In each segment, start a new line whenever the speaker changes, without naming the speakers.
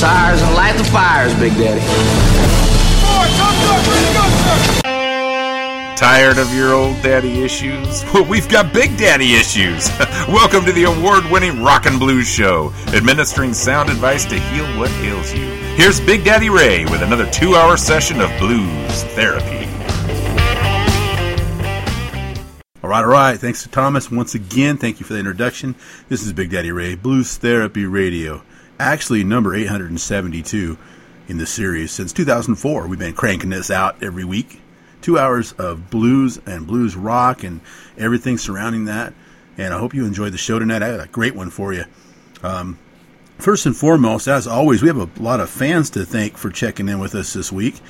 tires and light the fires, Big Daddy.
Tired of your old daddy issues? Well, we've got big daddy issues. Welcome to the award winning Rock and Blues Show, administering sound advice to heal what ails you. Here's Big Daddy Ray with another two hour session of blues therapy.
All right, all right. Thanks to Thomas once again. Thank you for the introduction. This is Big Daddy Ray, Blues Therapy Radio. Actually, number 872 in the series. Since 2004, we've been cranking this out every week two hours of blues and blues rock and everything surrounding that. And I hope you enjoyed the show tonight. I got a great one for you. Um, first and foremost, as always, we have a lot of fans to thank for checking in with us this week.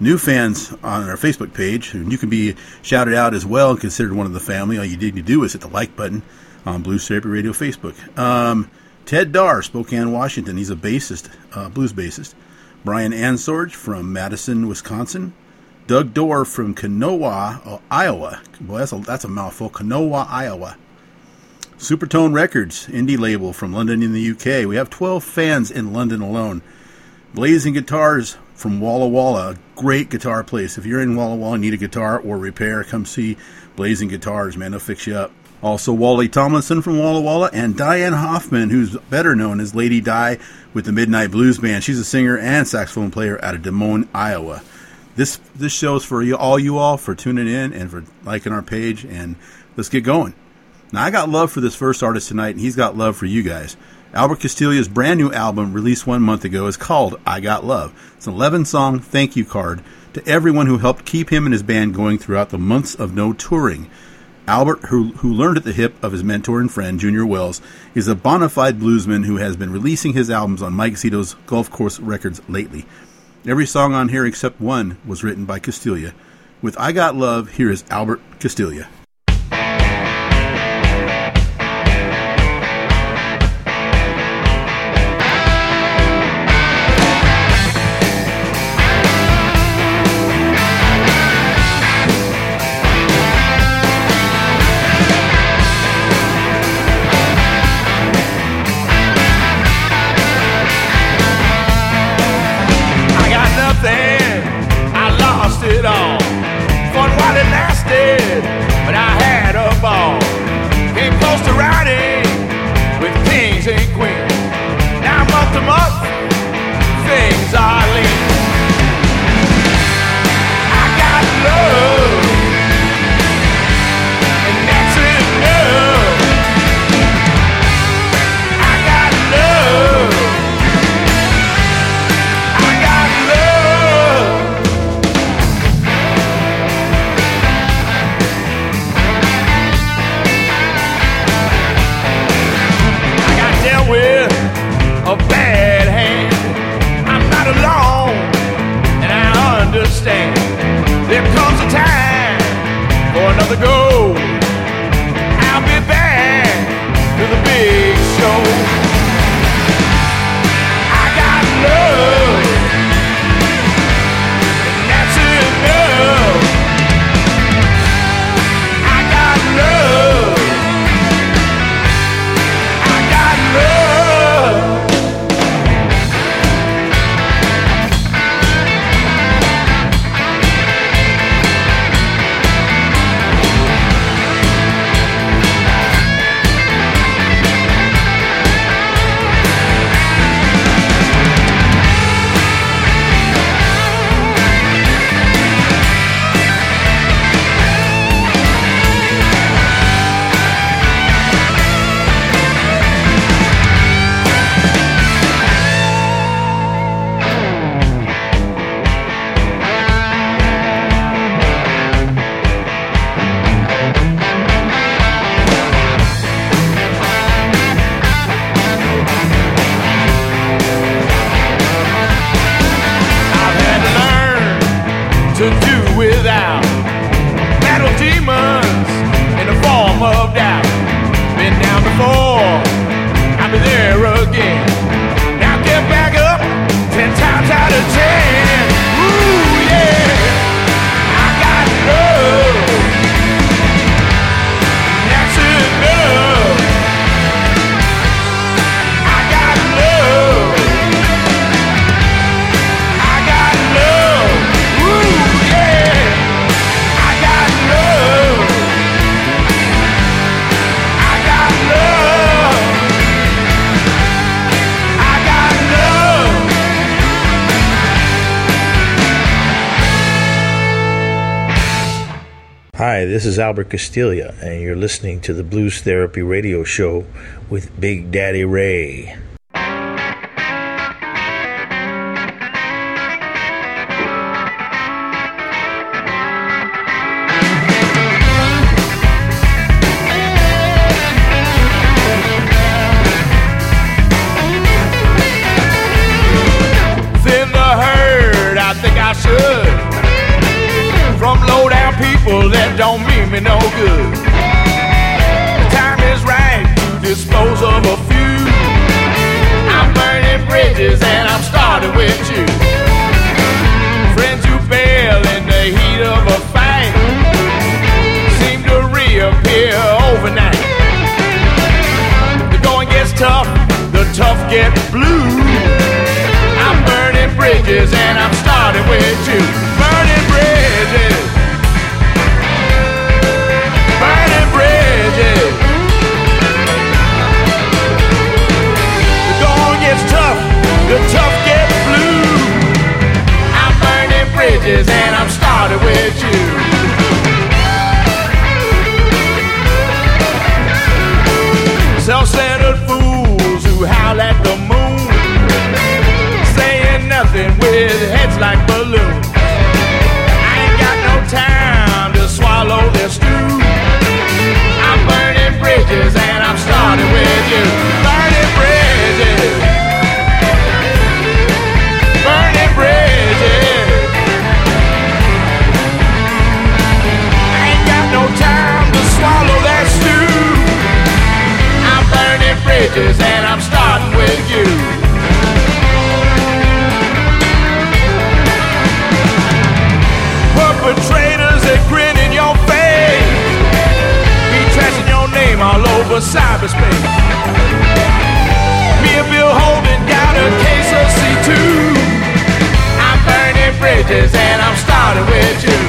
New fans on our Facebook page, and you can be shouted out as well and considered one of the family. All you need to do is hit the like button on Blues Therapy Radio Facebook. Um, Ted Dar, Spokane, Washington. He's a bassist, uh, blues bassist. Brian Ansorge from Madison, Wisconsin. Doug Dorr from Kanawha, uh, Iowa. Boy, that's a, that's a mouthful. Kanawha, Iowa. Supertone Records, indie label from London in the UK. We have 12 fans in London alone. Blazing Guitars from Walla Walla, great guitar place. If you're in Walla Walla and need a guitar or repair, come see Blazing Guitars, man. They'll fix you up. Also, Wally Tomlinson from Walla Walla and Diane Hoffman, who's better known as Lady Di with the Midnight Blues Band. She's a singer and saxophone player out of Des Moines, Iowa this this show's for you all you all for tuning in and for liking our page and let's get going. Now I got love for this first artist tonight and he's got love for you guys. Albert Castiglia's brand new album released one month ago is called I Got Love. It's an 11 song thank you card to everyone who helped keep him and his band going throughout the months of no touring. Albert, who, who learned at the hip of his mentor and friend, Junior Wells, is a bona fide bluesman who has been releasing his albums on Mike Zito's Gulf Coast Records lately. Every song on here except one was written by Castiglia. With I Got Love, here is Albert Castiglia.
This is Albert Castiglia, and you're listening to the Blues Therapy Radio Show with Big Daddy Ray.
Over cyberspace. Me and Bill Holden got a case of C2. I'm burning bridges and I'm starting with you.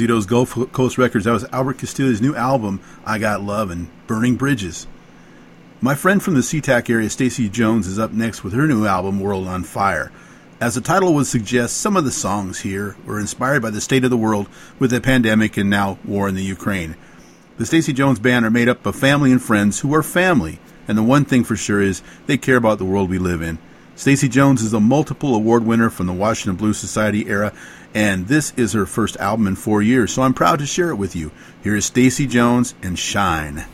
Zito's Gulf Coast Records. That was Albert Castiglia's new album, I Got Love and Burning Bridges. My friend from the SeaTac area, Stacy Jones, is up next with her new album, World on Fire. As the title would suggest, some of the songs here were inspired by the state of the world with the pandemic and now war in the Ukraine. The Stacy Jones Band are made up of family and friends who are family, and the one thing for sure is they care about the world we live in. Stacy Jones is a multiple award winner from the Washington Blues Society era and this is her first album in four years, so I'm proud to share it with you. Here is Stacy Jones and Shine.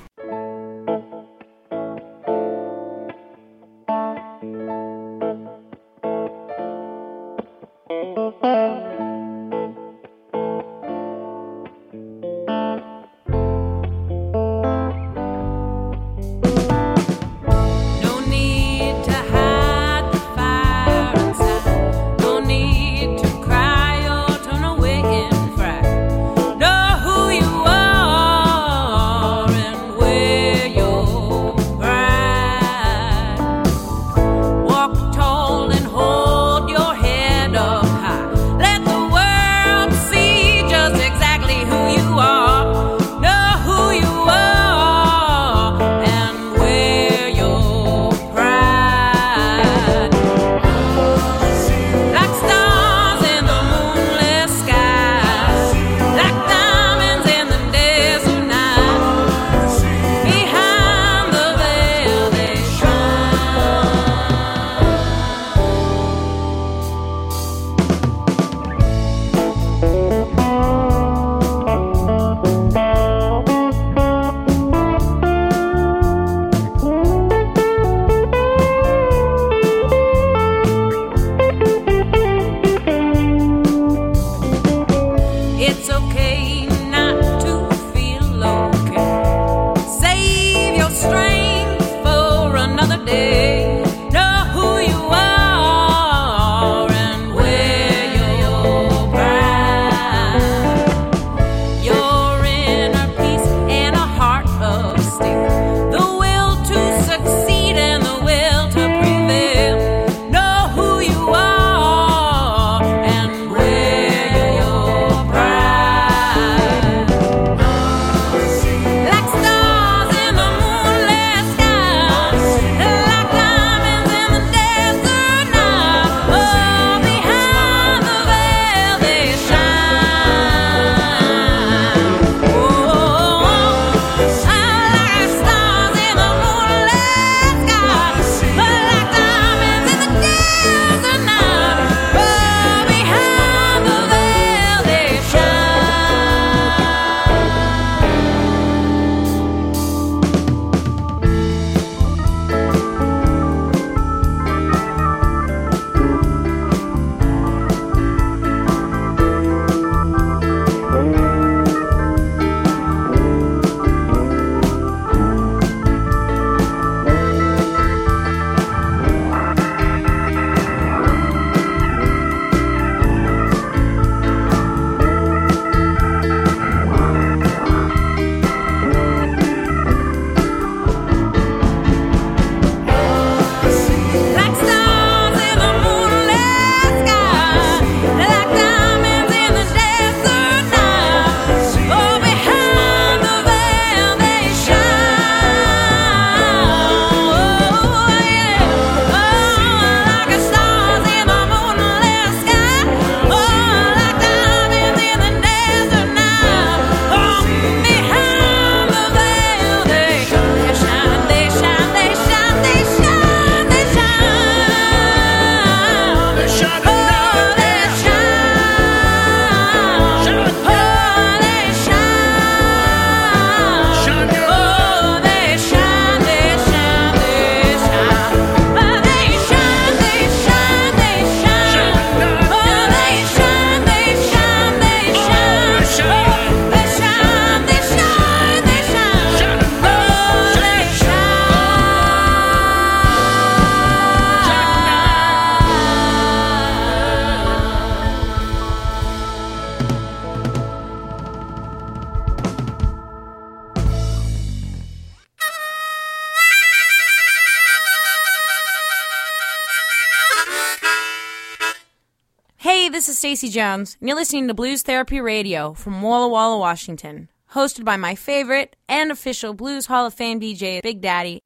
Stacy Jones, and you're listening to Blues Therapy Radio from Walla Walla, Washington, hosted by my favorite and official Blues Hall of Fame DJ, Big Daddy.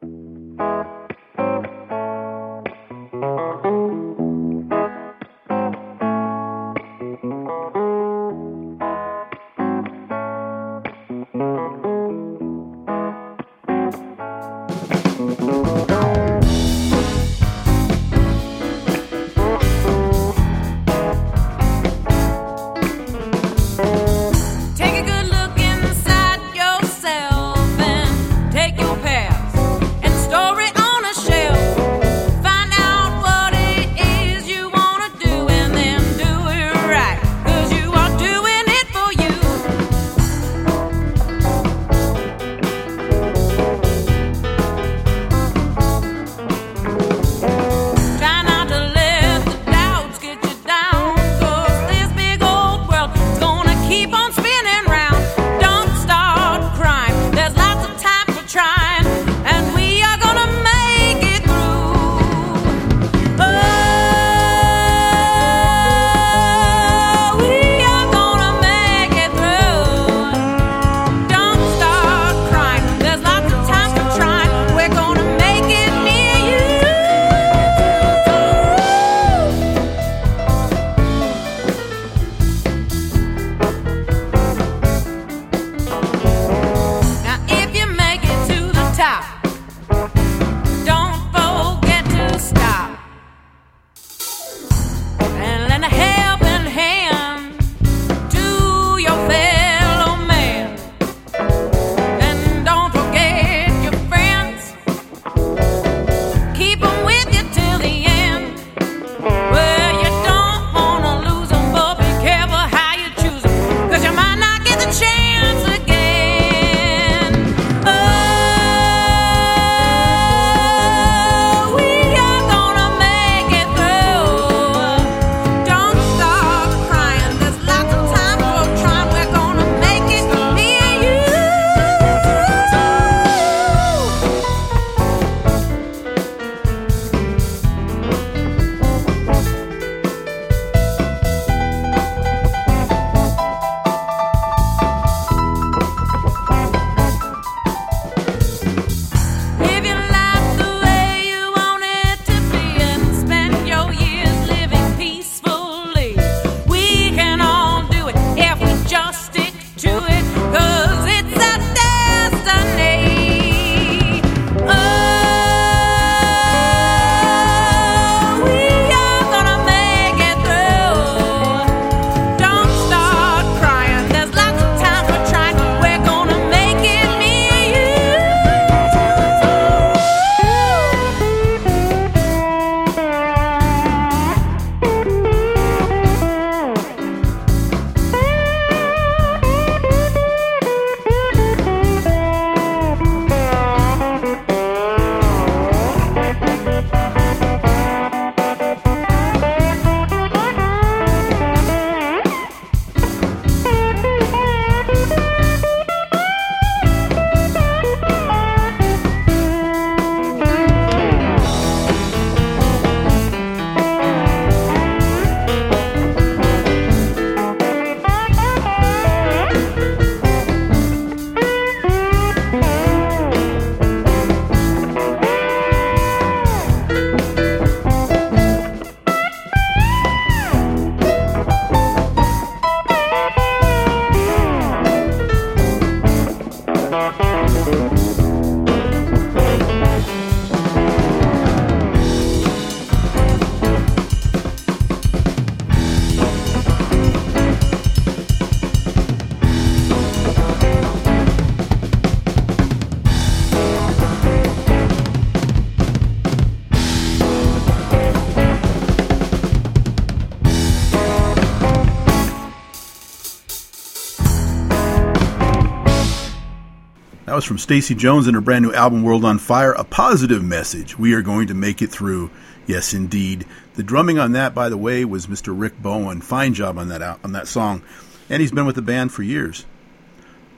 From Stacy Jones and her brand new album World on Fire, a positive message. We are going to make it through. Yes, indeed. The drumming on that, by the way, was Mr. Rick Bowen. Fine job on that on that song, and he's been with the band for years.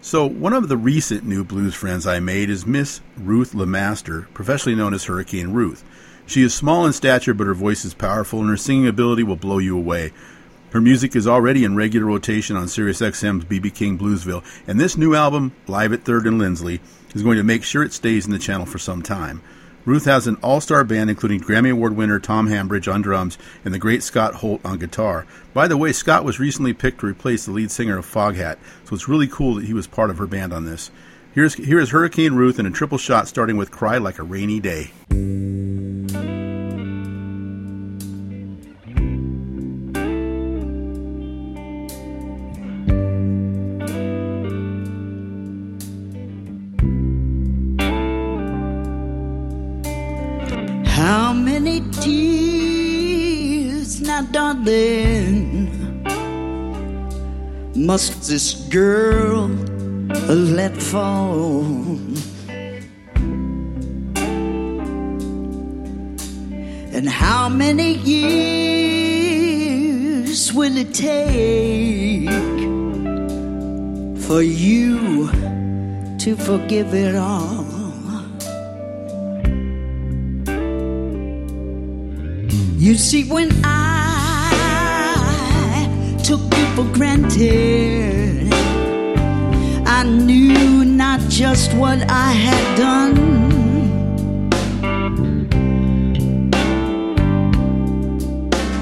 So, one of the recent new blues friends I made is Miss Ruth LaMaster, professionally known as Hurricane Ruth. She is small in stature, but her voice is powerful, and her singing ability will blow you away. Her music is already in regular rotation on SiriusXM's BB King Bluesville, and this new album, Live at Third and Lindsley, is going to make sure it stays in the channel for some time. Ruth has an all star band including Grammy Award winner Tom Hambridge on drums and the great Scott Holt on guitar. By the way, Scott was recently picked to replace the lead singer of Foghat, so it's really cool that he was part of her band on this. Here's, here is Hurricane Ruth in a triple shot starting with Cry Like a Rainy Day.
How many tears now, darling, must this girl let fall? And how many years will it take for you to forgive it all? You see, when I took you for granted, I knew not just what I had done.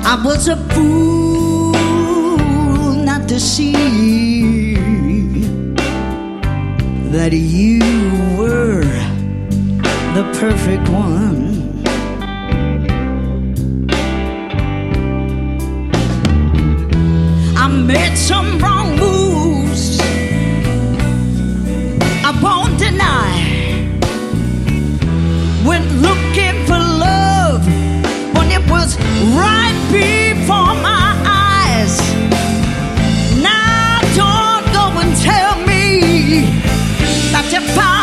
I was a fool not to see that you were the perfect one. Made some wrong moves. I won't deny. Went looking for love when it was right before my eyes. Now don't go and tell me that you found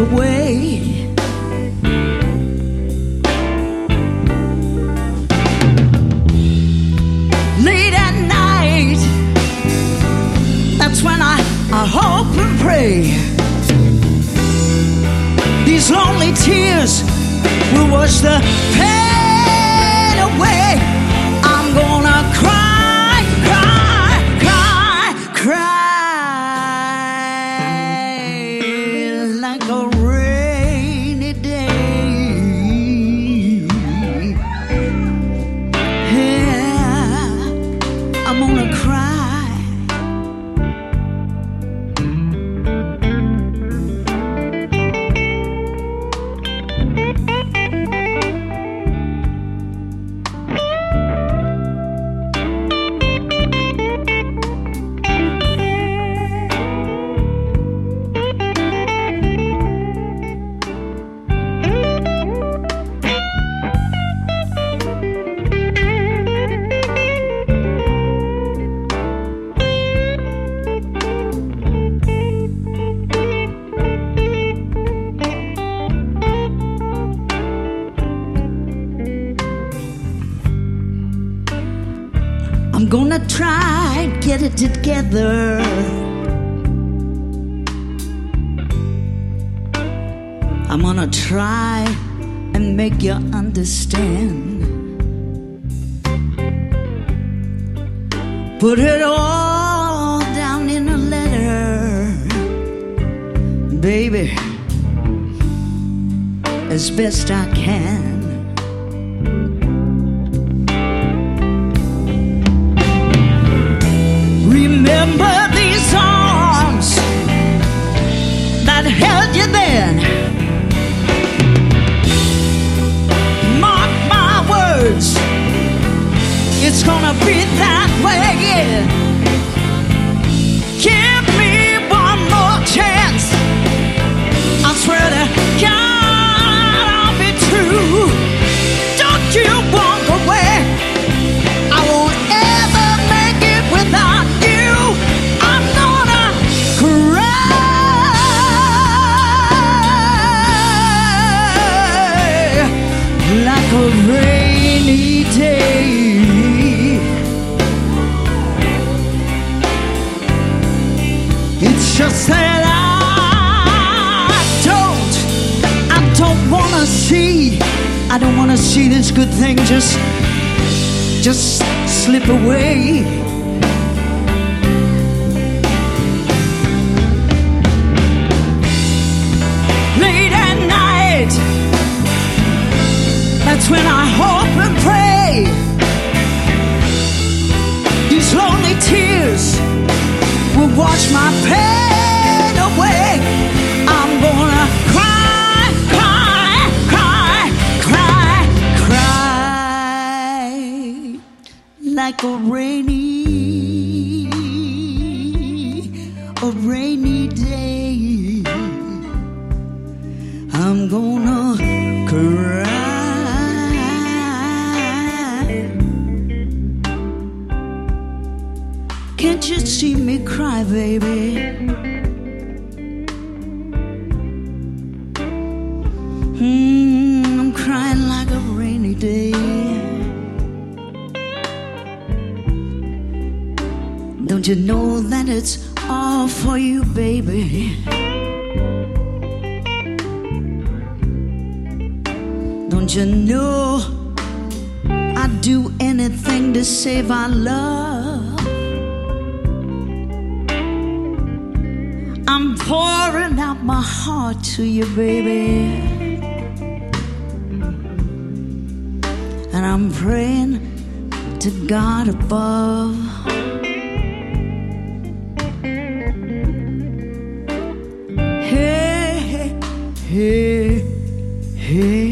away. Late at night, that's when I, I hope and pray. These lonely tears will wash the pain together. I'm gonna try and make you understand. Put it all down in a letter, baby, as best I can. Don't you know I'd do anything to save our love? I'm pouring out my heart to you, baby. And I'm praying to God above. Hey, hey, hey.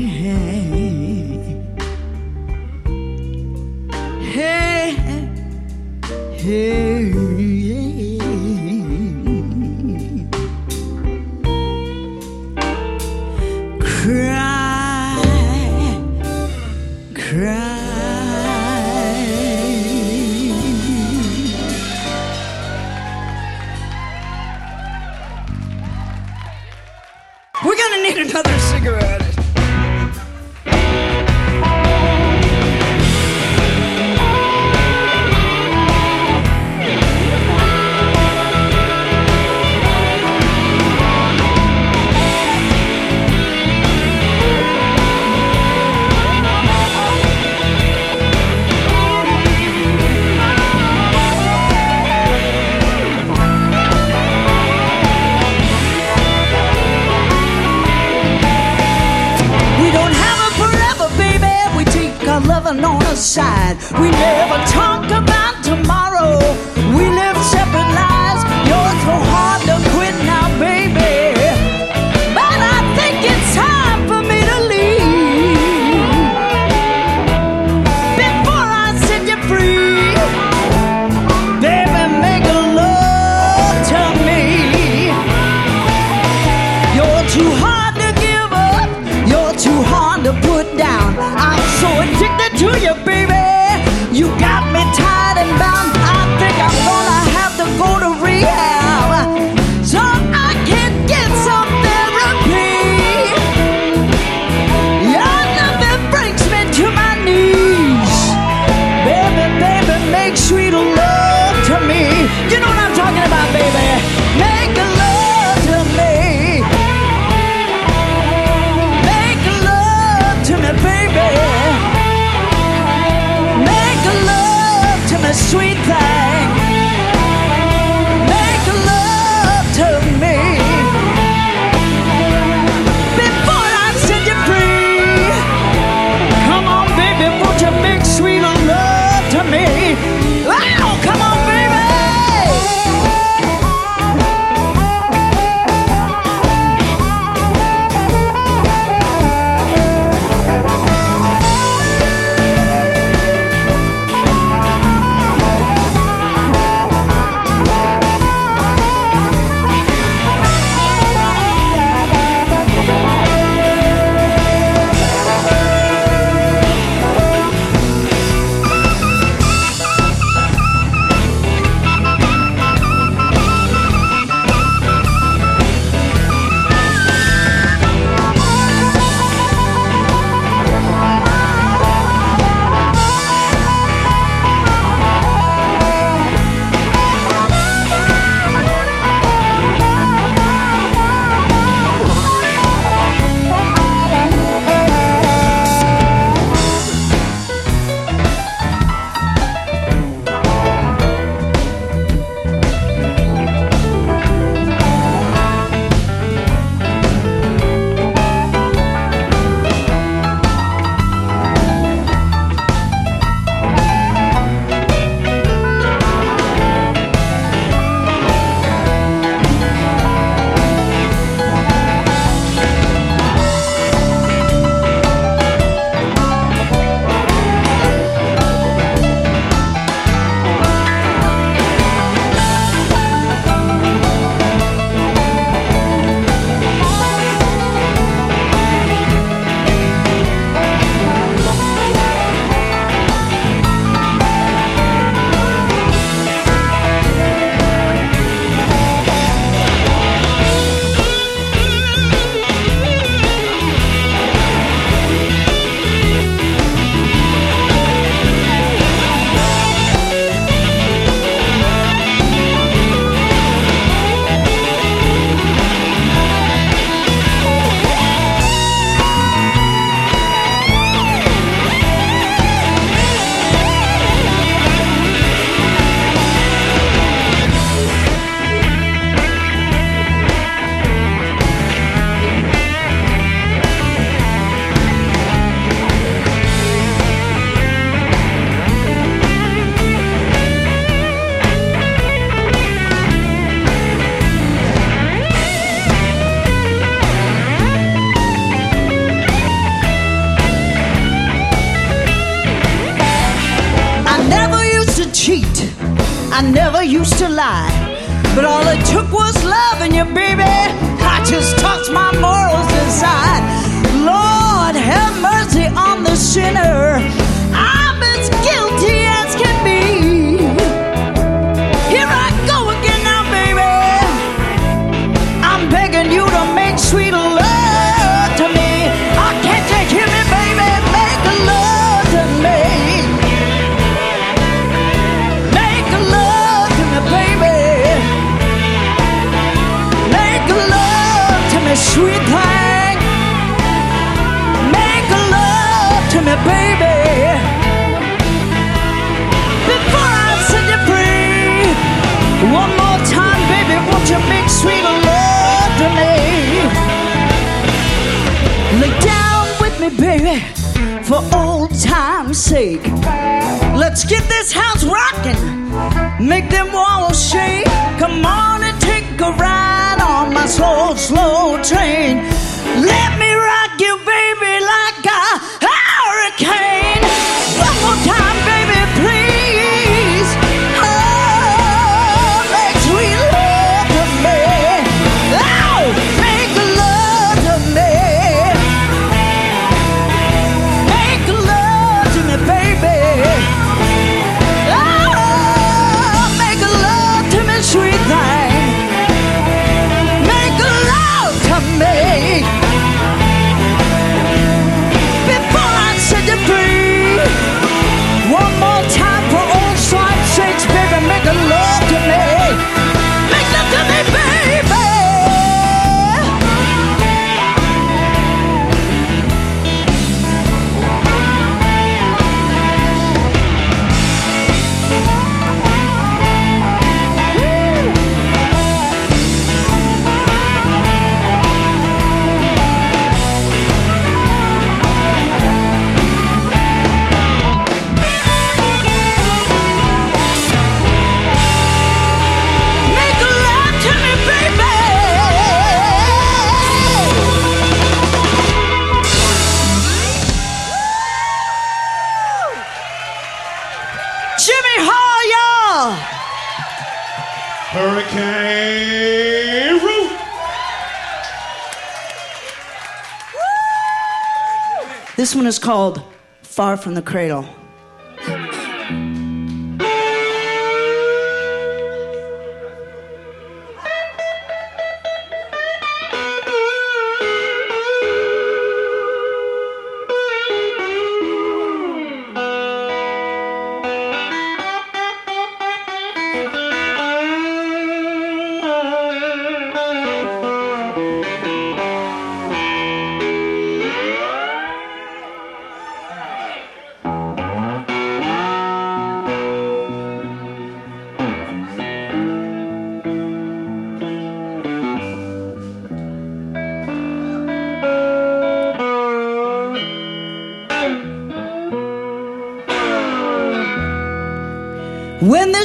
This one is called Far from the Cradle.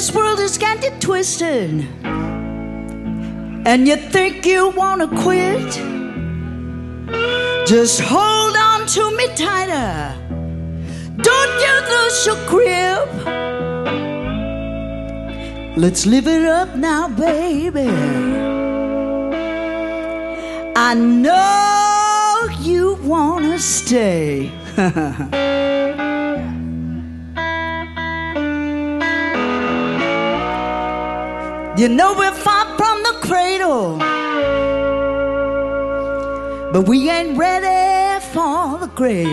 This world has got you twisted and you think you want to quit, just hold on to me tighter. Don't you lose your grip. Let's live it up now, baby. I know you want to stay. You know we're far from the cradle, but we ain't ready for the grave.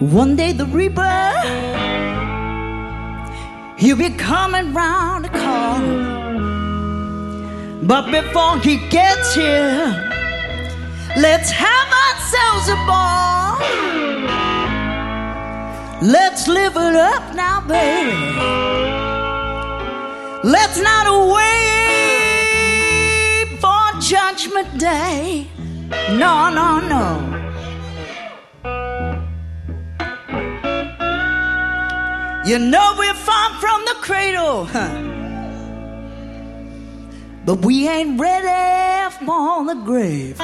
One day the reaper, he'll be coming round the corner. But before he gets here, let's have a Let's live it up now, baby. Let's not wait for Judgment Day. No, no, no. You know we're far from the cradle, huh? but we ain't ready for the grave.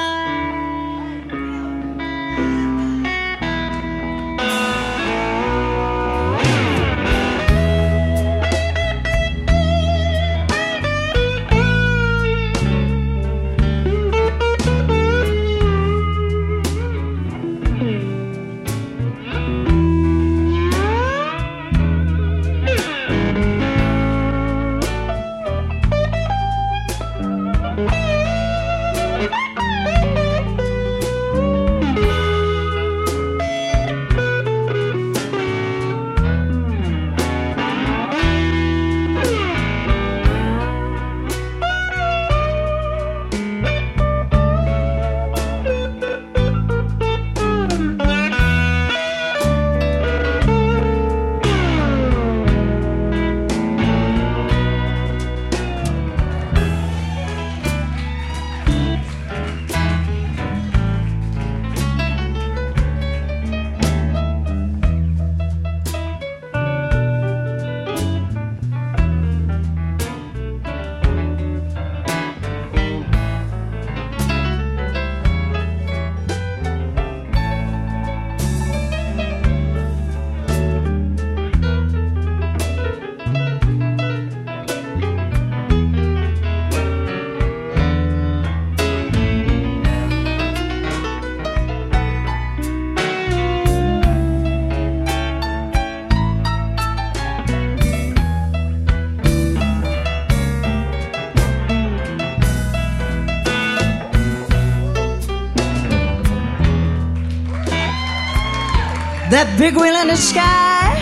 Big wheel in the sky,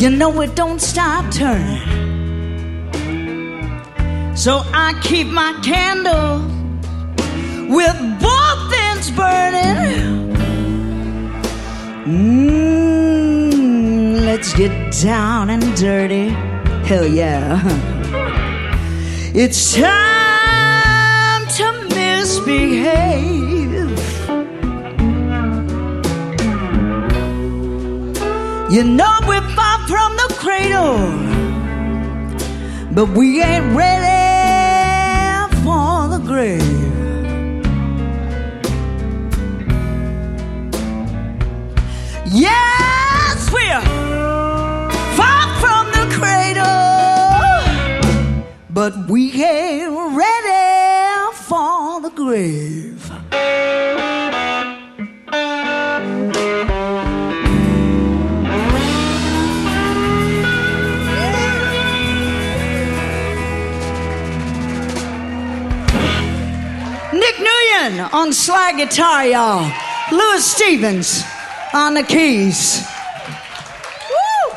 you know it don't stop turning. So I keep my candle with both ends burning. Mmm, let's get down and dirty. Hell yeah. It's time to misbehave. You know we're far from the cradle, but we ain't ready for the grave. Yes, we're far from the cradle, but we ain't on slide guitar, y'all. Louis Stevens on the keys. Woo!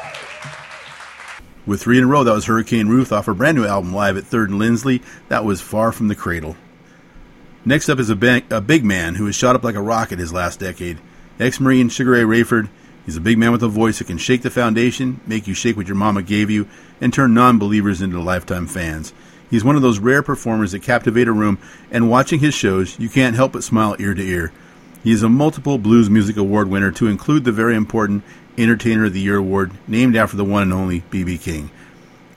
With three in a row, that was Hurricane Ruth off her brand new album live at 3rd and Lindsley. That was Far From the Cradle. Next up is a, ba- a big man who was shot up like a rocket his last decade. Ex Marine Sugaray Rayford. He's a big man with a voice that can shake the foundation, make you shake what your mama gave you, and turn non believers into lifetime fans. He's one of those rare performers that captivate a room, and watching his shows, you can't help but smile ear to ear. He is a multiple Blues Music Award winner, to include the very important Entertainer of the Year award, named after the one and only B.B. King.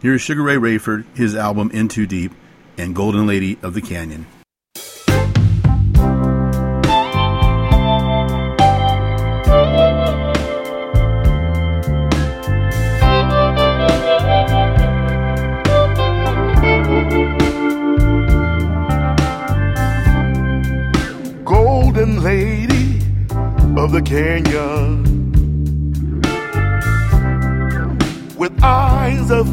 Here's Sugaray Rayford, his album In Too Deep, and Golden Lady of the Canyon.
Of the canyon. With eyes of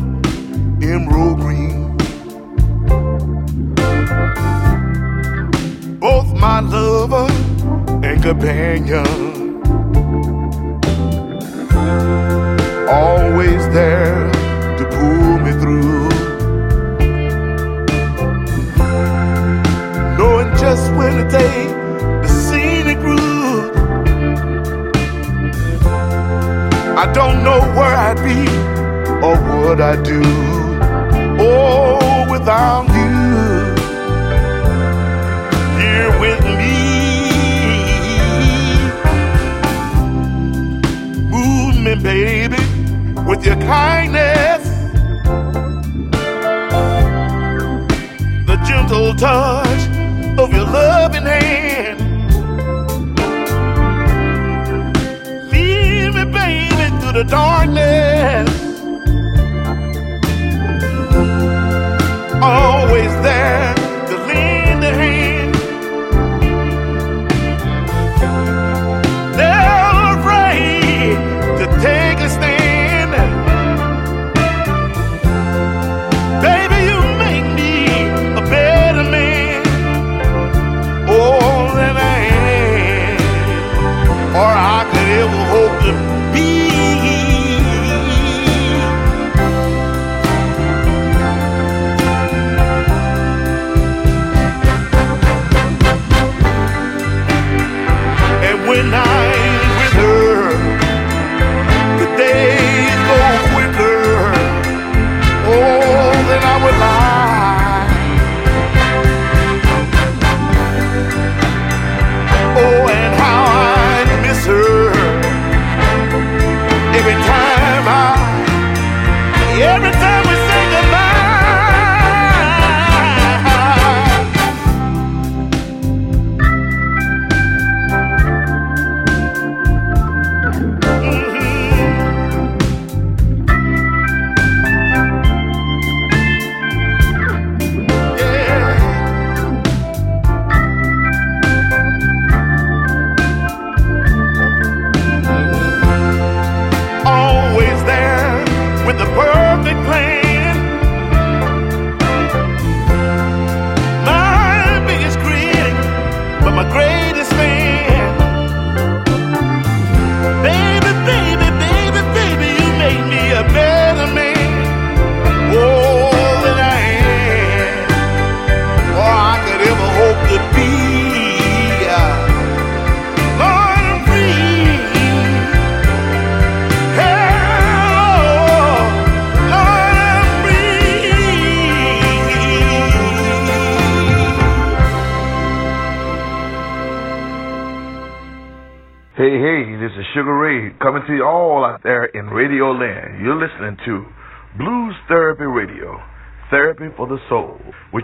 emerald green. Both my lover and companion. Always there to pull me through what I'd do. Oh, without you here with me. Move me, baby, with your kindness. The gentle touch of your loving hand. Lead me, baby, through the darkness.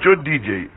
your DJ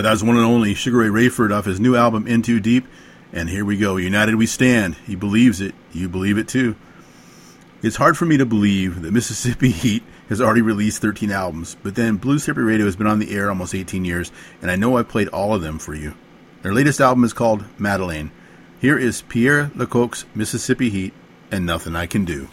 Right, that
was one and only Sugaray Rayford off his new album *In Too Deep. And here we go. United we stand. He believes it. You believe it too. It's hard for me to believe that Mississippi Heat has already released 13 albums, but then Blues Therapy Radio has been on the air almost 18 years, and I know I've played all of them for you. Their latest album is called Madeleine. Here is Pierre Lacocque's Mississippi Heat and Nothing I Can Do.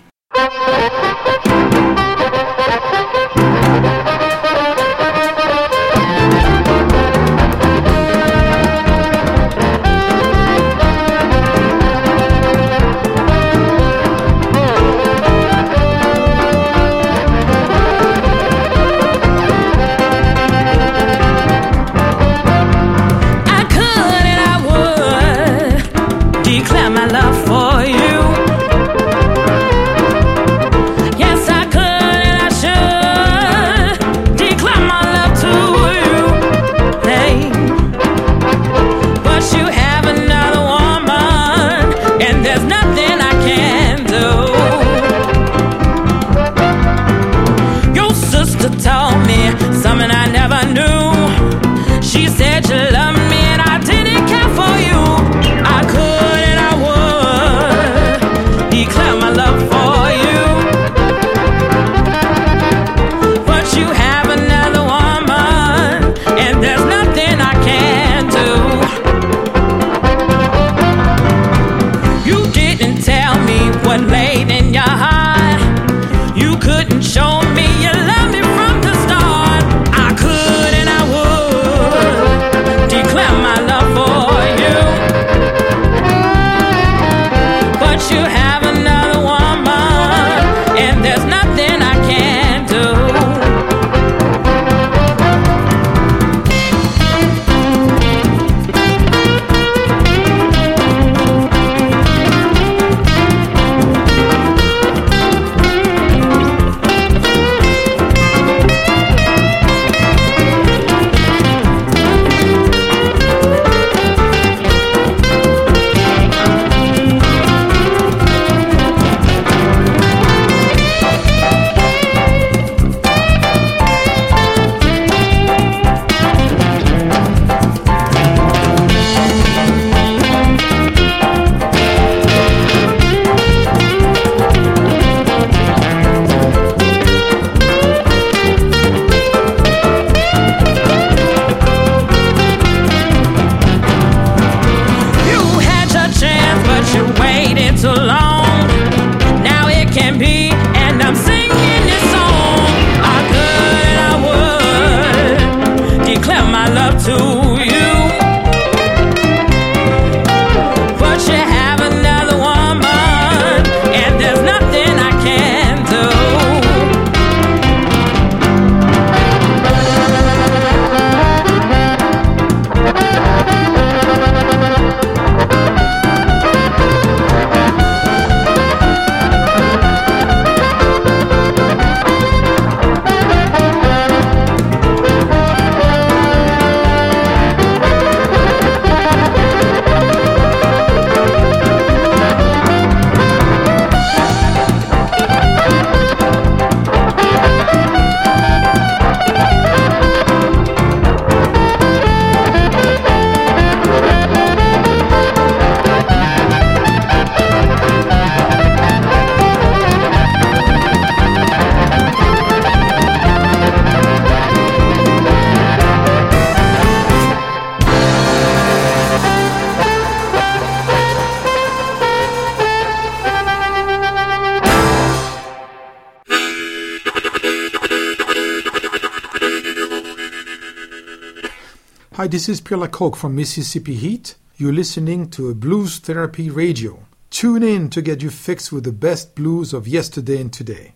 Hi, this is Pierre Lacocque from Mississippi Heat. You're listening to a Blues Therapy Radio. Tune in to get you fixed with the best blues of yesterday and
today.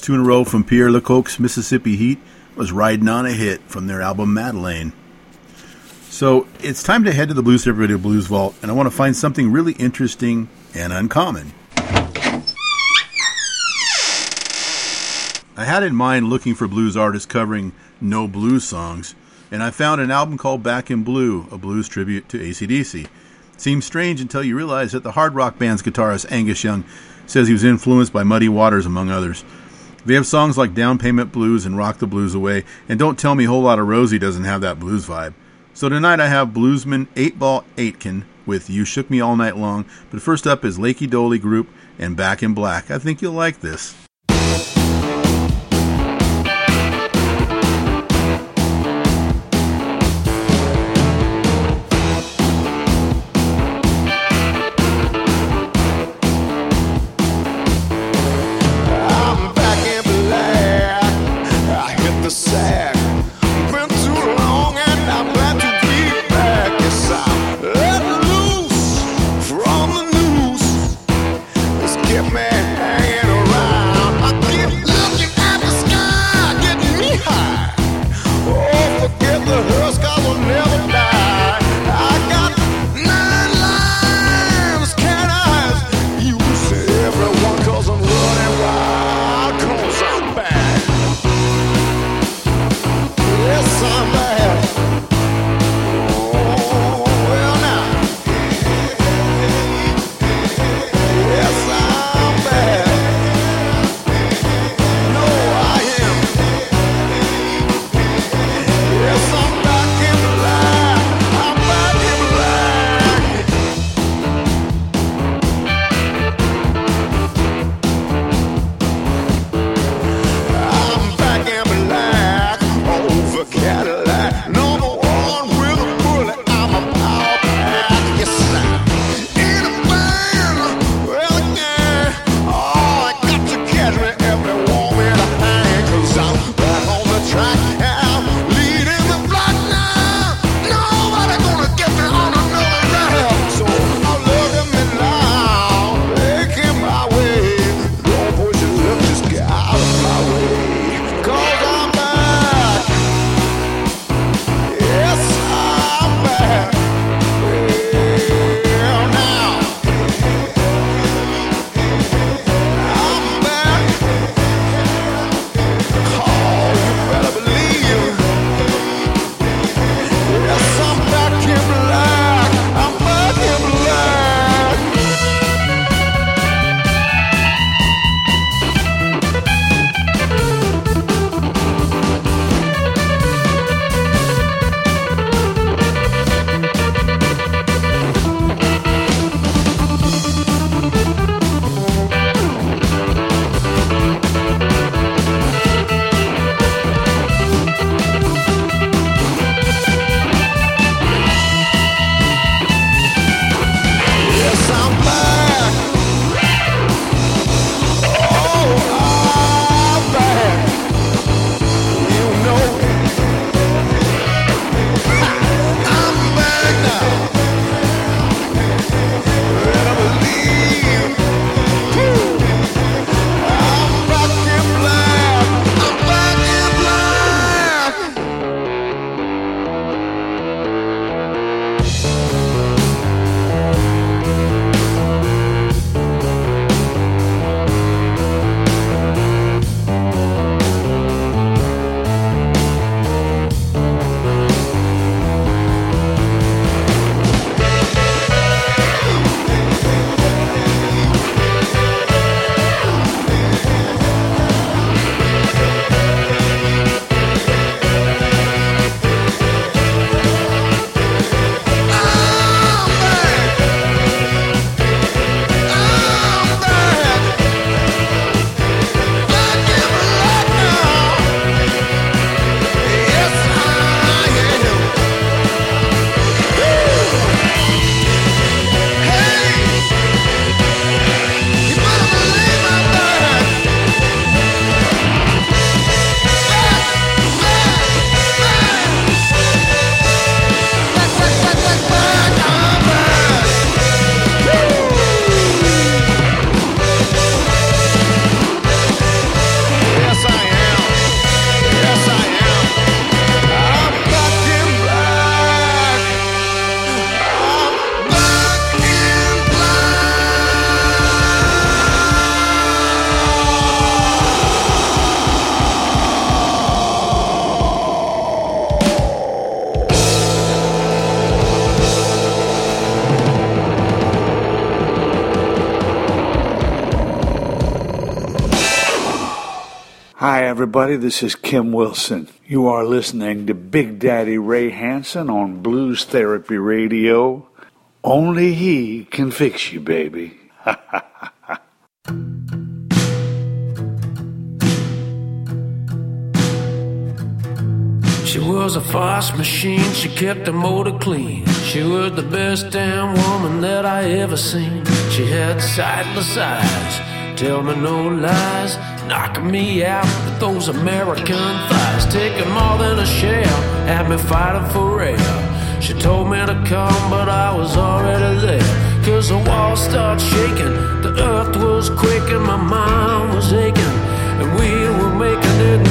Was two in a row from Pierre Lacocque's Mississippi Heat was riding on a hit from their album Madeleine. So it's time to head to the Blues Radio Blues Vault, and I want to find something really interesting and uncommon. I had in mind looking for blues artists covering no blues songs, and I found an album called Back in Blue, a blues tribute to ACDC. Seems strange until you realize that the hard rock band's guitarist Angus Young says he was influenced by Muddy Waters, among others. They have songs like Down Payment Blues and Rock the Blues Away, and don't tell me Whole Lotta Rosie doesn't have that blues vibe. So tonight I have bluesman 8 Ball Aitken with You Shook Me All Night Long, but first up is Lakey Doley Group and Back in Black. I think you'll like this.
Everybody. This is Kim Wilson. You are listening to Big Daddy Ray Hansen on Blues Therapy Radio. Only he can fix you, baby.
She was a fast machine, she kept the motor clean. She was the best damn woman that I ever seen. She had sightless eyes, tell me no lies, knocking me out those American thighs. Taking more than a share, had me fighting for air. She told me to come, but I was already there. Cause the walls started shaking, the earth was quaking, my mind was aching, and we were making it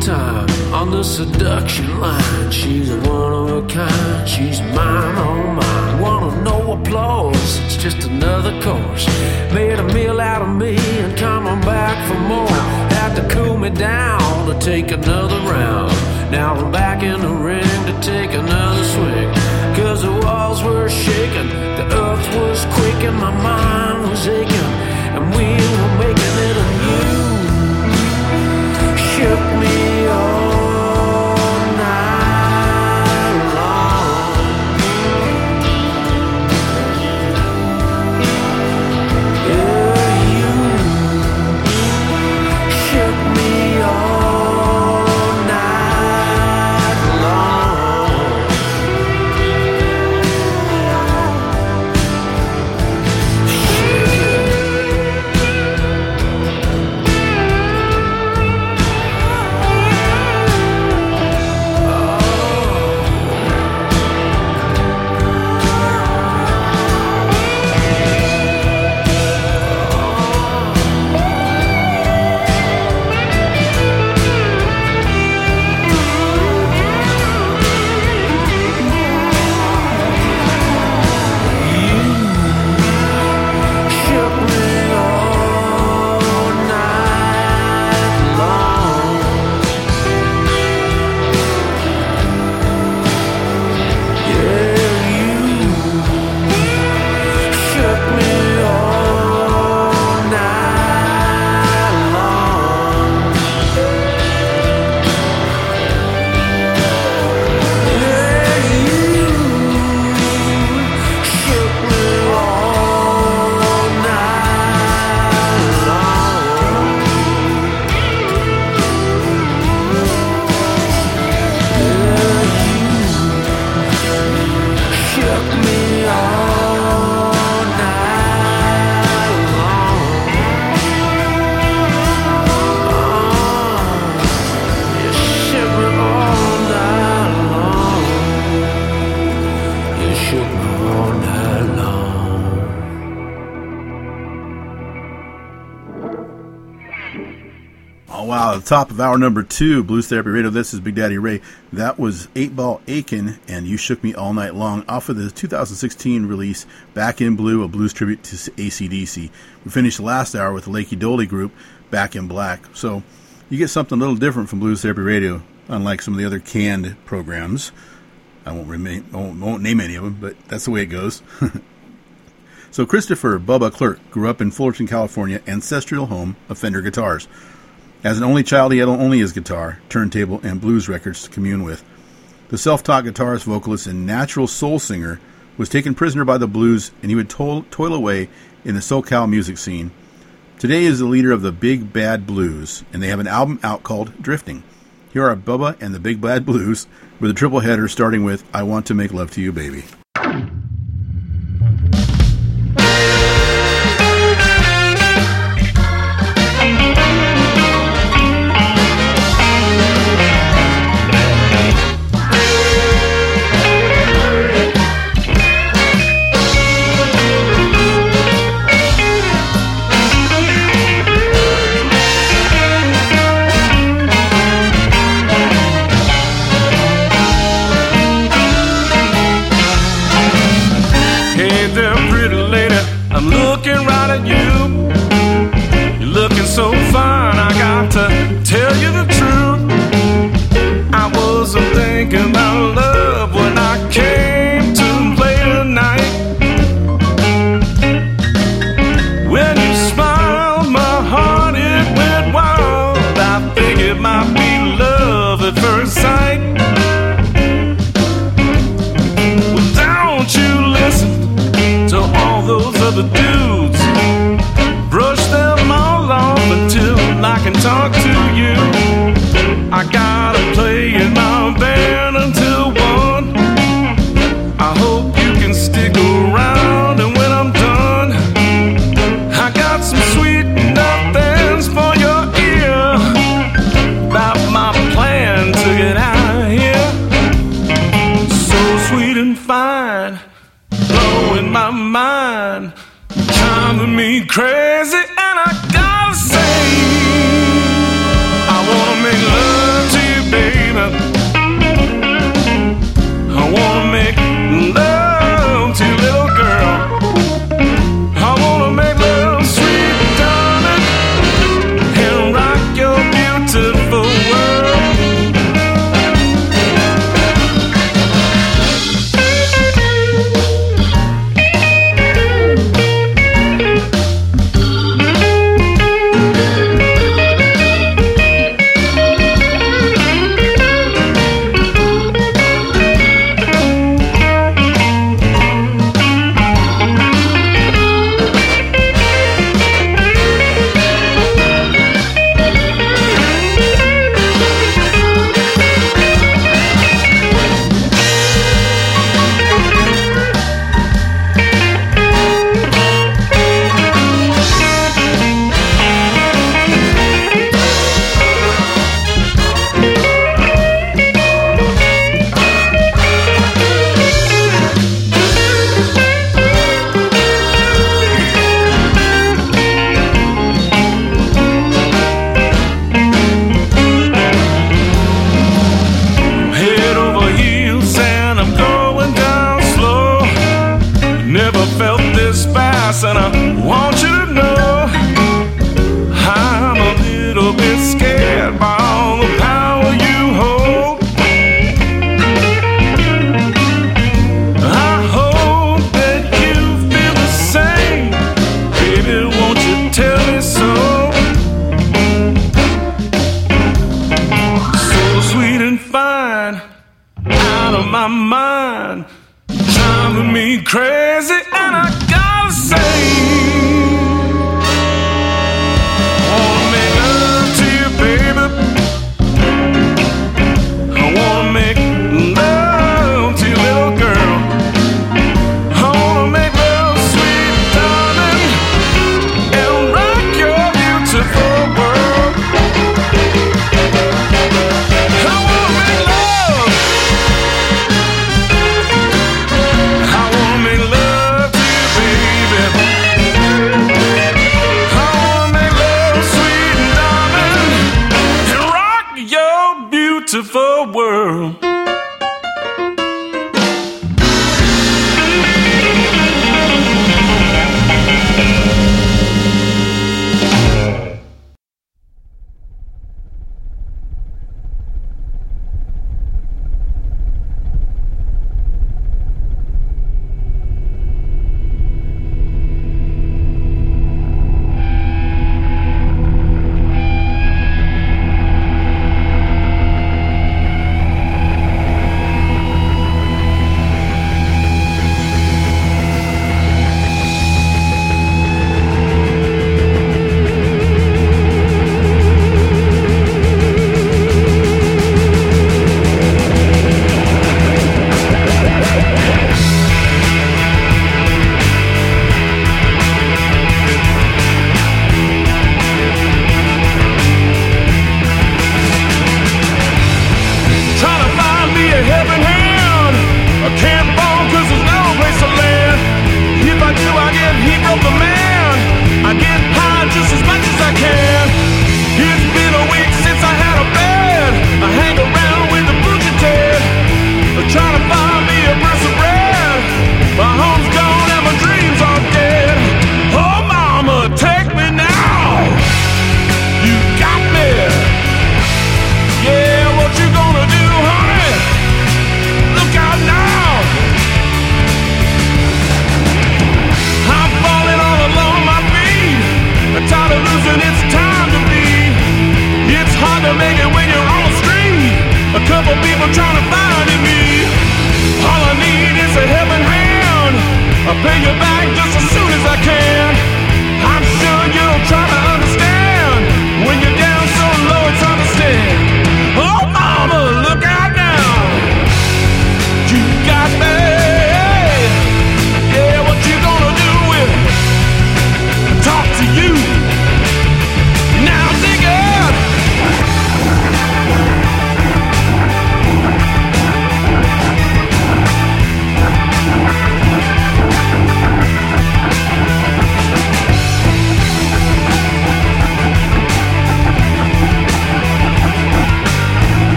time on the seduction line. She's one of a kind. She's mine, oh mine. Wanna know applause? It's just another course. Made a meal out of me and coming back for more. Had to cool me down to take another round. Now I'm back in the ring to take another swing. Cause the walls were shaking, the earth was quaking, my mind was aching, and we were making Shook me all
top of hour number two, Blues Therapy Radio. This is Big Daddy Ray. That was Eight Ball Aitken and "You Shook Me All Night Long" off of the 2016 release "Back in Blue," a blues tribute to ACDC. We finished last hour with the Lachy Doley group, "Back in Black." So you get something a little different from Blues Therapy Radio, unlike some of the other canned programs. I won't remain, won't, won't name any of them, but that's the way it goes. so Christopher Bubba Clerk grew up in Fullerton, California, ancestral home of Fender guitars. As an only child, he had only his guitar, turntable, and blues records to commune with. The self taught guitarist, vocalist, and natural soul singer was taken prisoner by the blues, and he would toil, toil away in the SoCal music scene. Today he is the leader of the Big Bad Blues, and they have an album out called Drifting. Here are Bubba and the Big Bad Blues with a triple header starting with I Want to Make Love to You, Baby.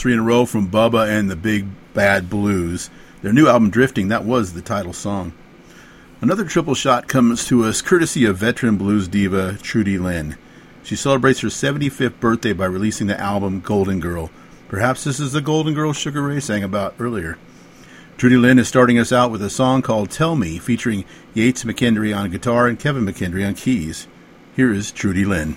three in a row from Bubba and the Big Bad Blues. Their new album, Drifting, that was the title song. Another triple shot comes to us courtesy of veteran blues diva Trudy Lynn. She celebrates her 75th birthday by releasing the album Golden Girl. Perhaps this is the Golden Girl Sugaray sang about earlier. Trudy Lynn is starting us out with a song called Tell Me, featuring Yates McKendree on guitar and Kevin McKendree on keys. Here is Trudy Lynn.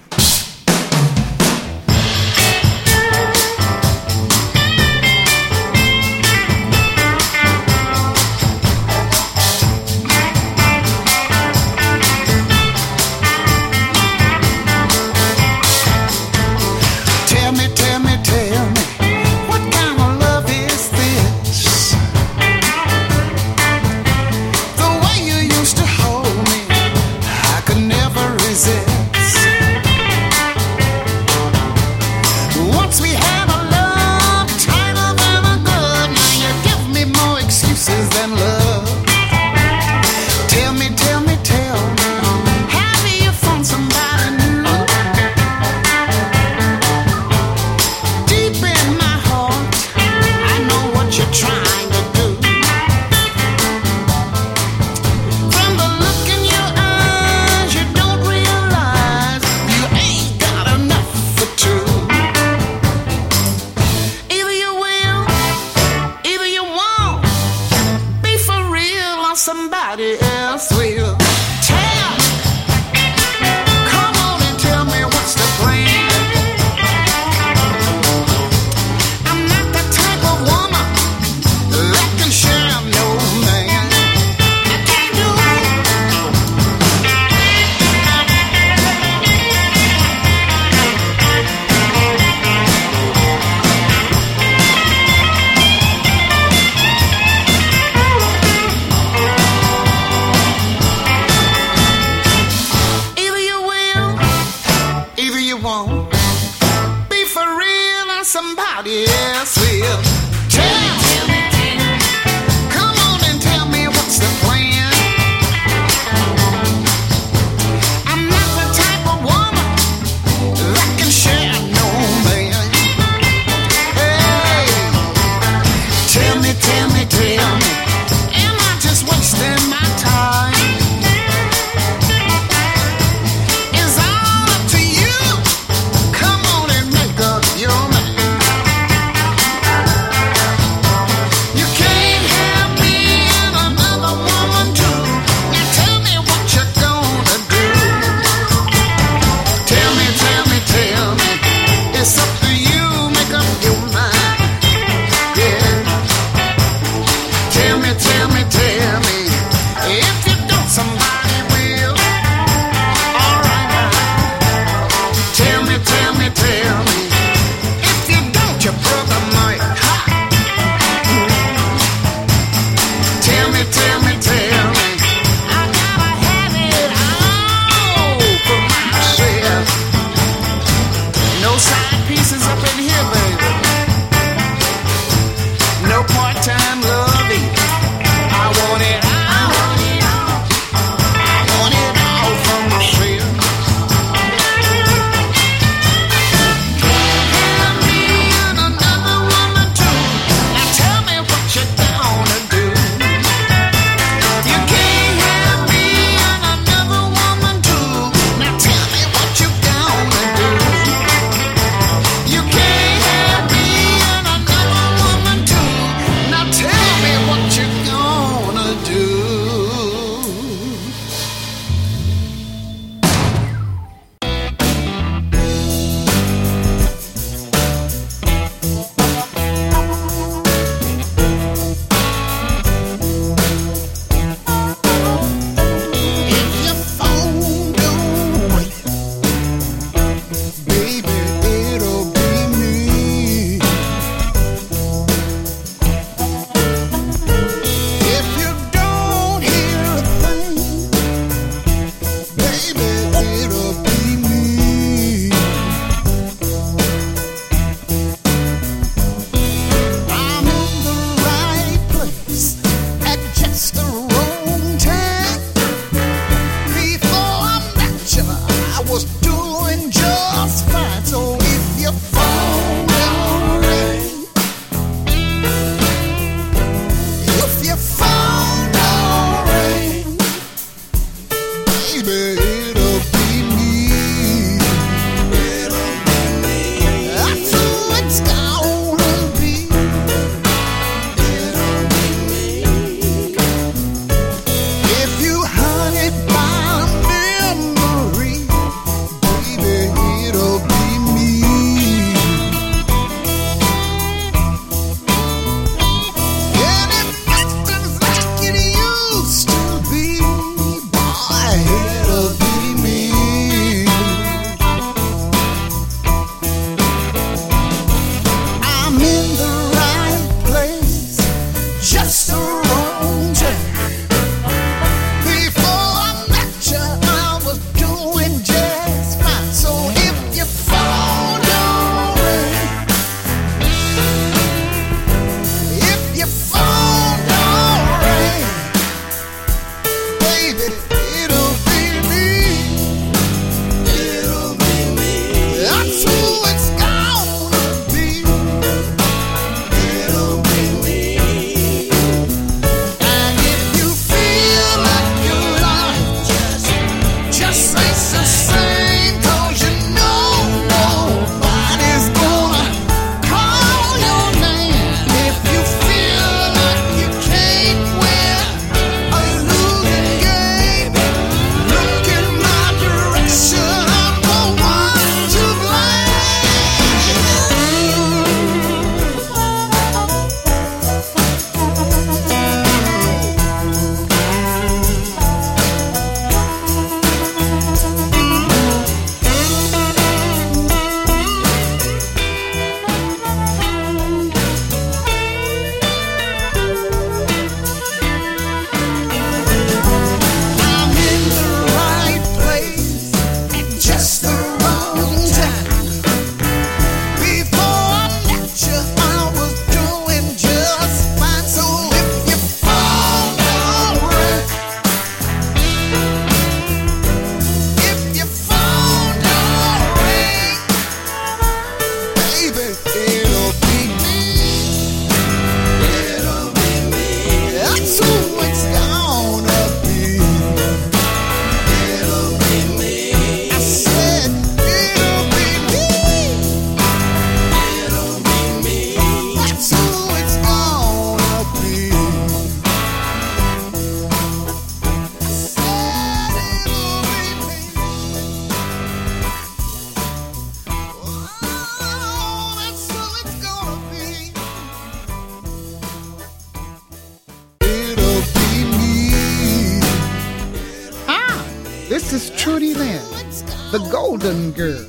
Girl,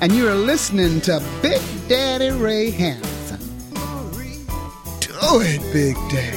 and you're listening to Big Daddy Ray Hansen. Do it, Big Daddy.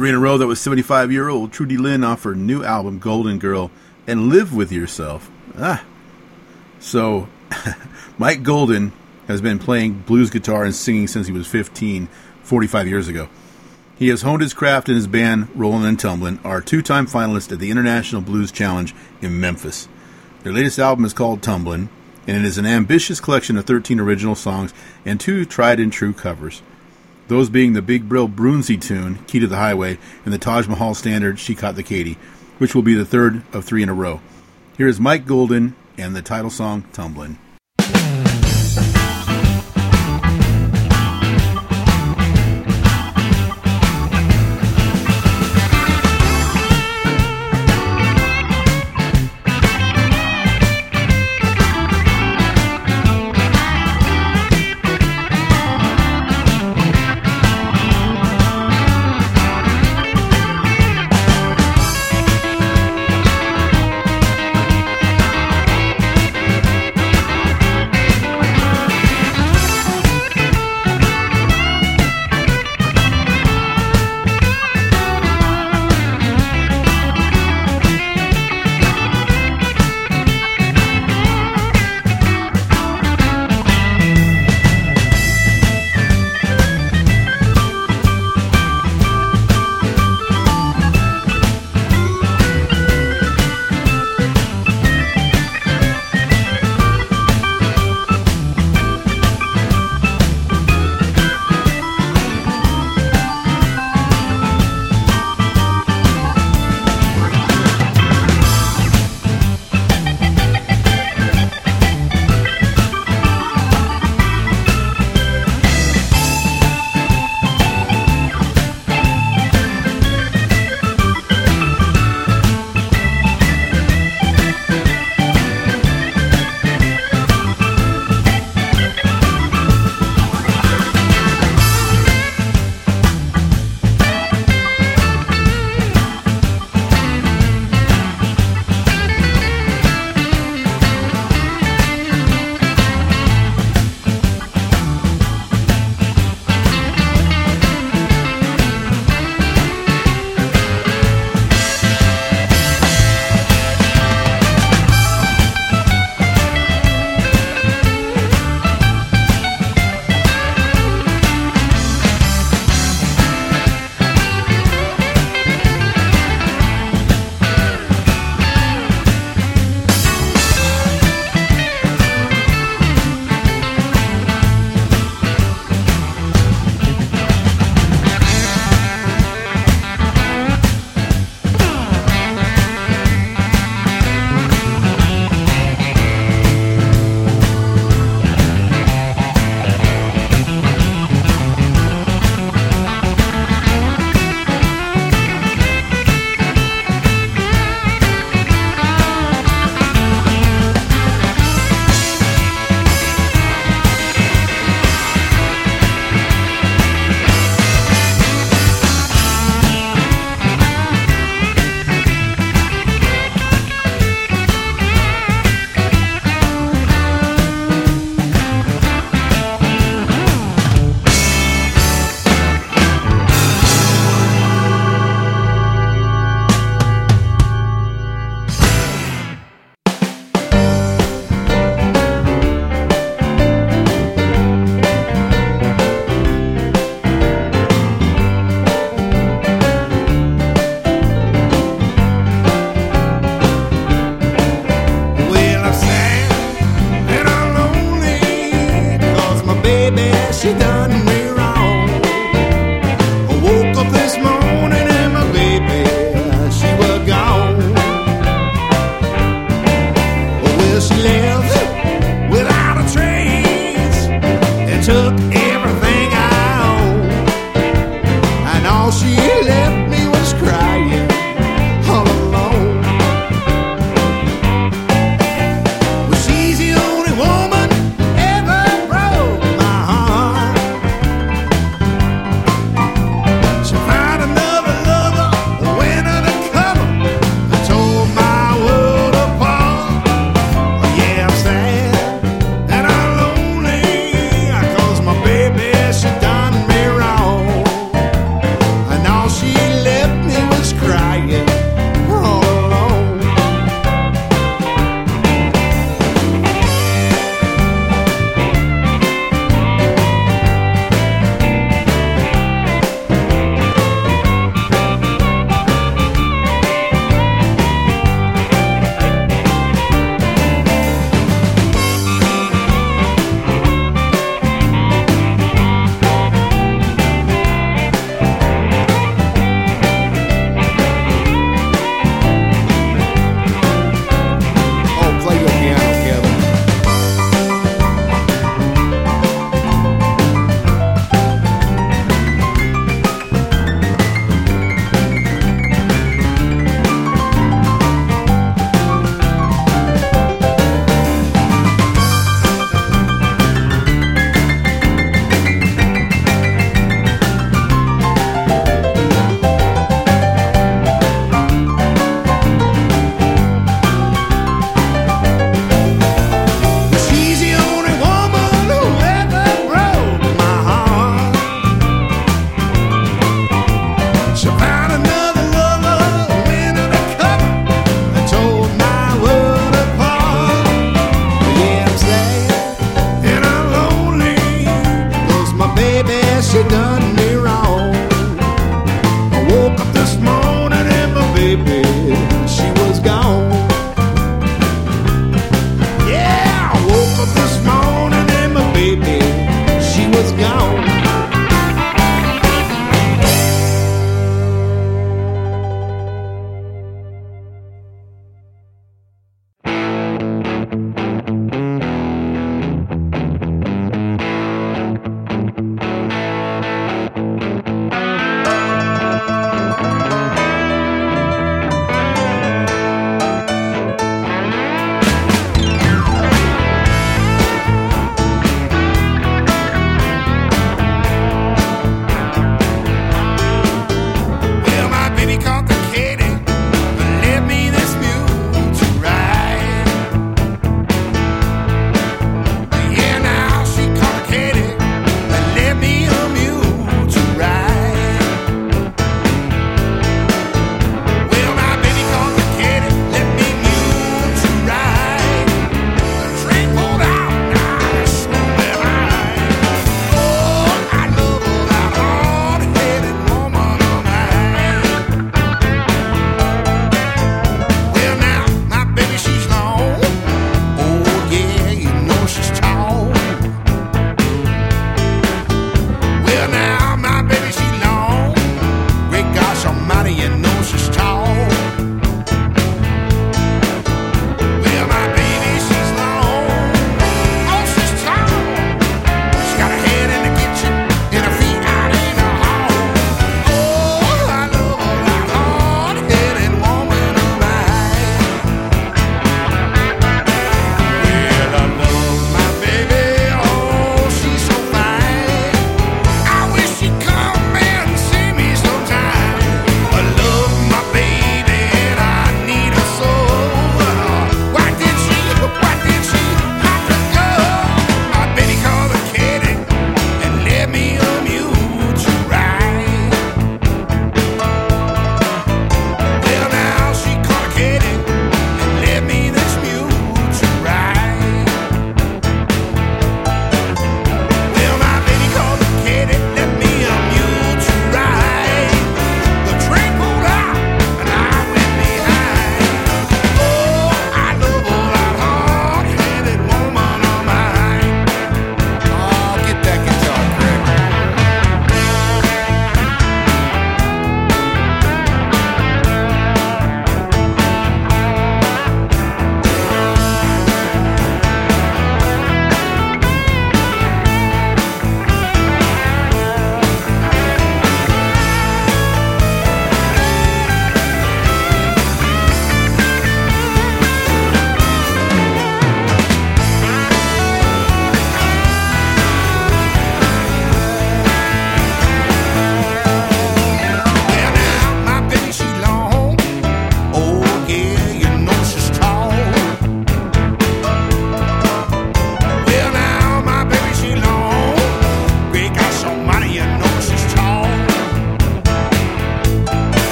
Three in a row that was 75 year old Trudy Lynn off her new album Golden Girl and Live With Yourself. Ah. So, Mike Golden has been playing blues guitar and singing since he was 15, 45 years ago. He has honed his craft in his band, Rolling and Tumbling, are two time finalists at the International Blues Challenge in Memphis. Their latest album is called Tumbling, and it is an ambitious collection of 13 original songs and two tried and true covers. Those being the Big Bill Broonzy tune, Key to the Highway, and the Taj Mahal standard, She Caught the Katy, which will be the third of three in a row. Here is Mike Golden and the title song, Tumblin'.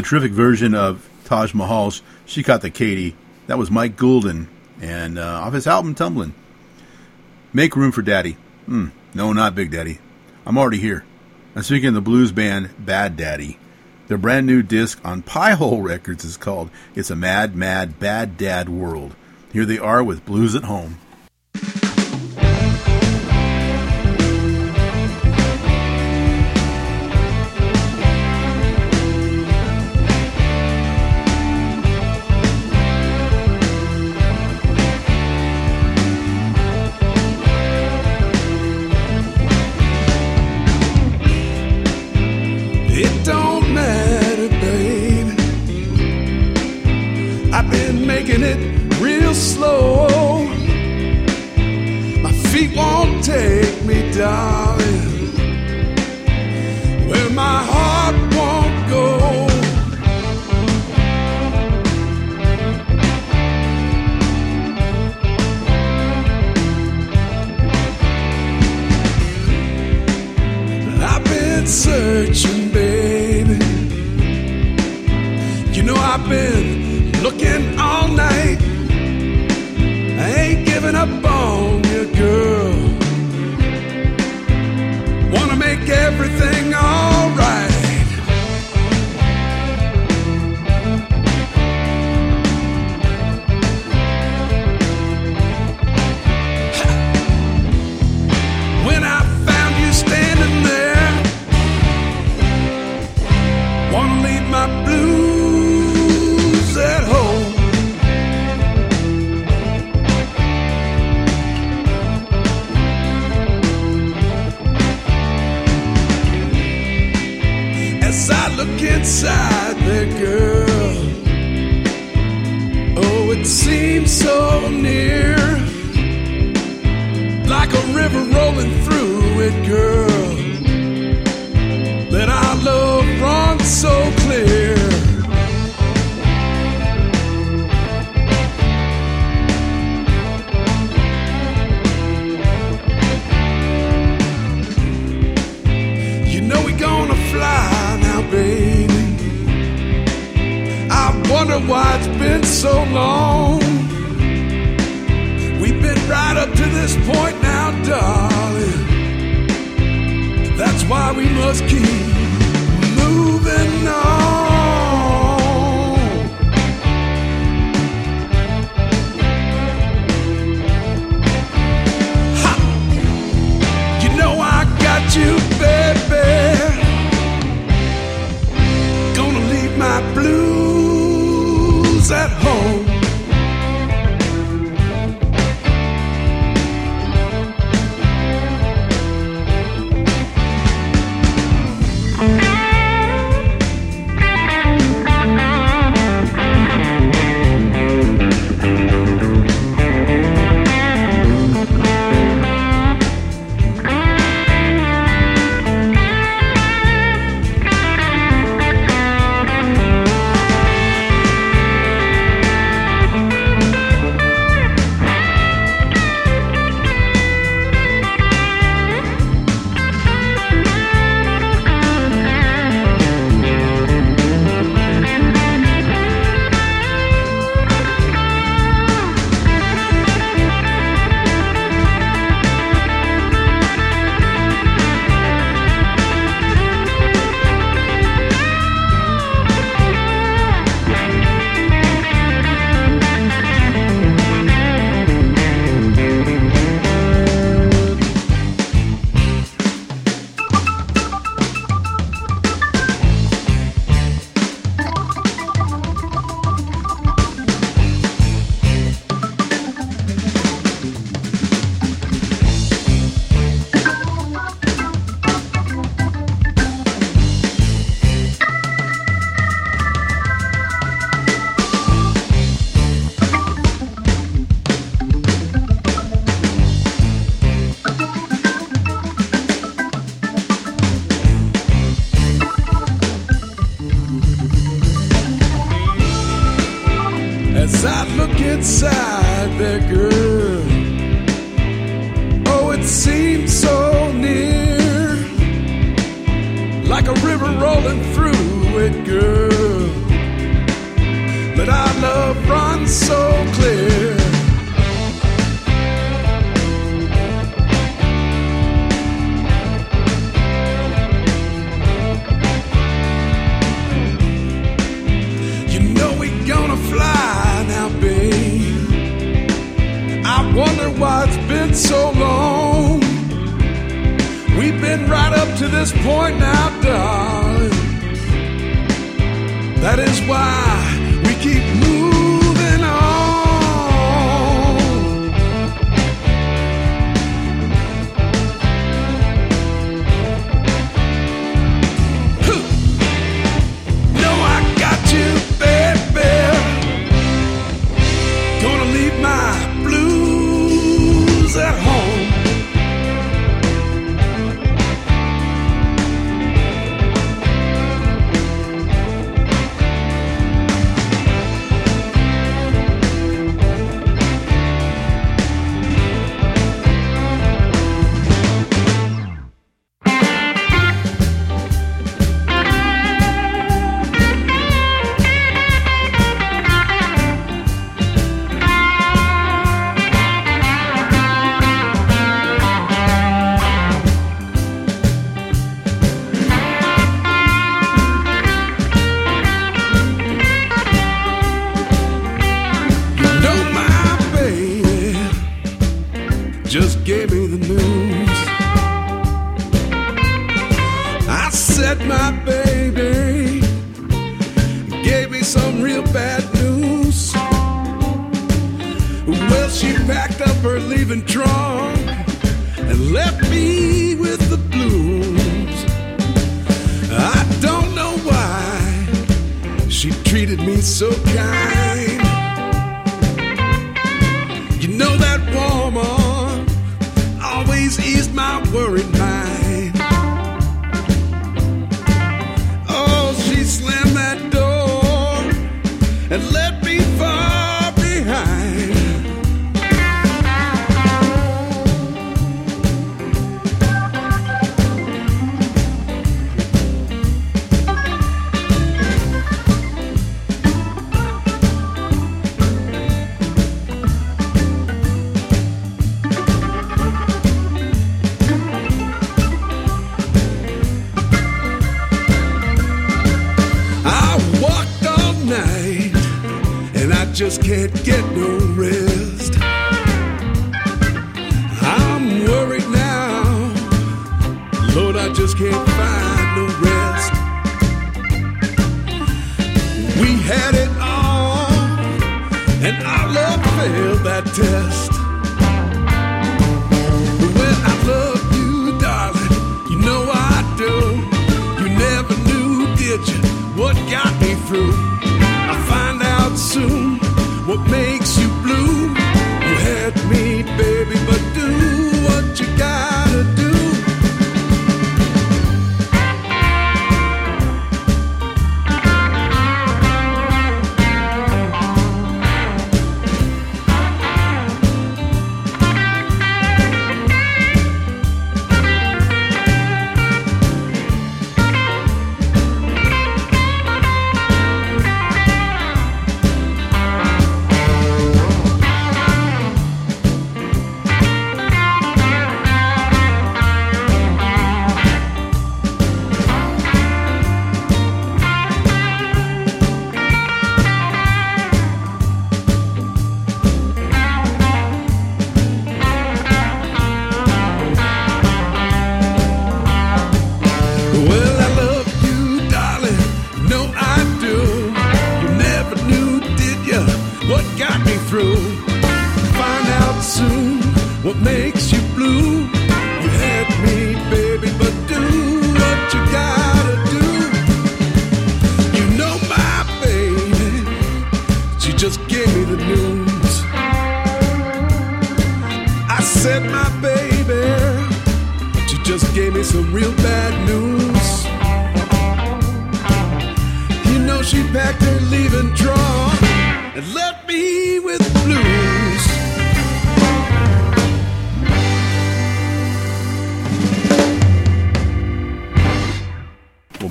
A terrific version of Taj Mahal's She Caught the Katy. That was Mike Goulden, and uh, off his album Tumbling. Make Room for Daddy. Hmm, no, not Big Daddy. I'm already here. I'm speaking of the blues band Bad Daddy. Their brand new disc on Piehole Records is called It's a Mad, Mad, Bad Dad World. Here they are with Blues at Home.
Baby. I wonder why it's been so long. We've been right up to this point now, darling. That's why we must keep moving on.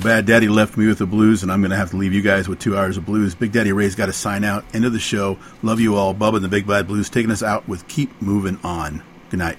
Bad Daddy left me with the blues, and I'm going to have to leave you guys with two hours of blues. Big Daddy Ray's got to sign out. End of the show. Love you all. Bubba and the Big Bad Blues taking us out with Keep Moving On. Good night.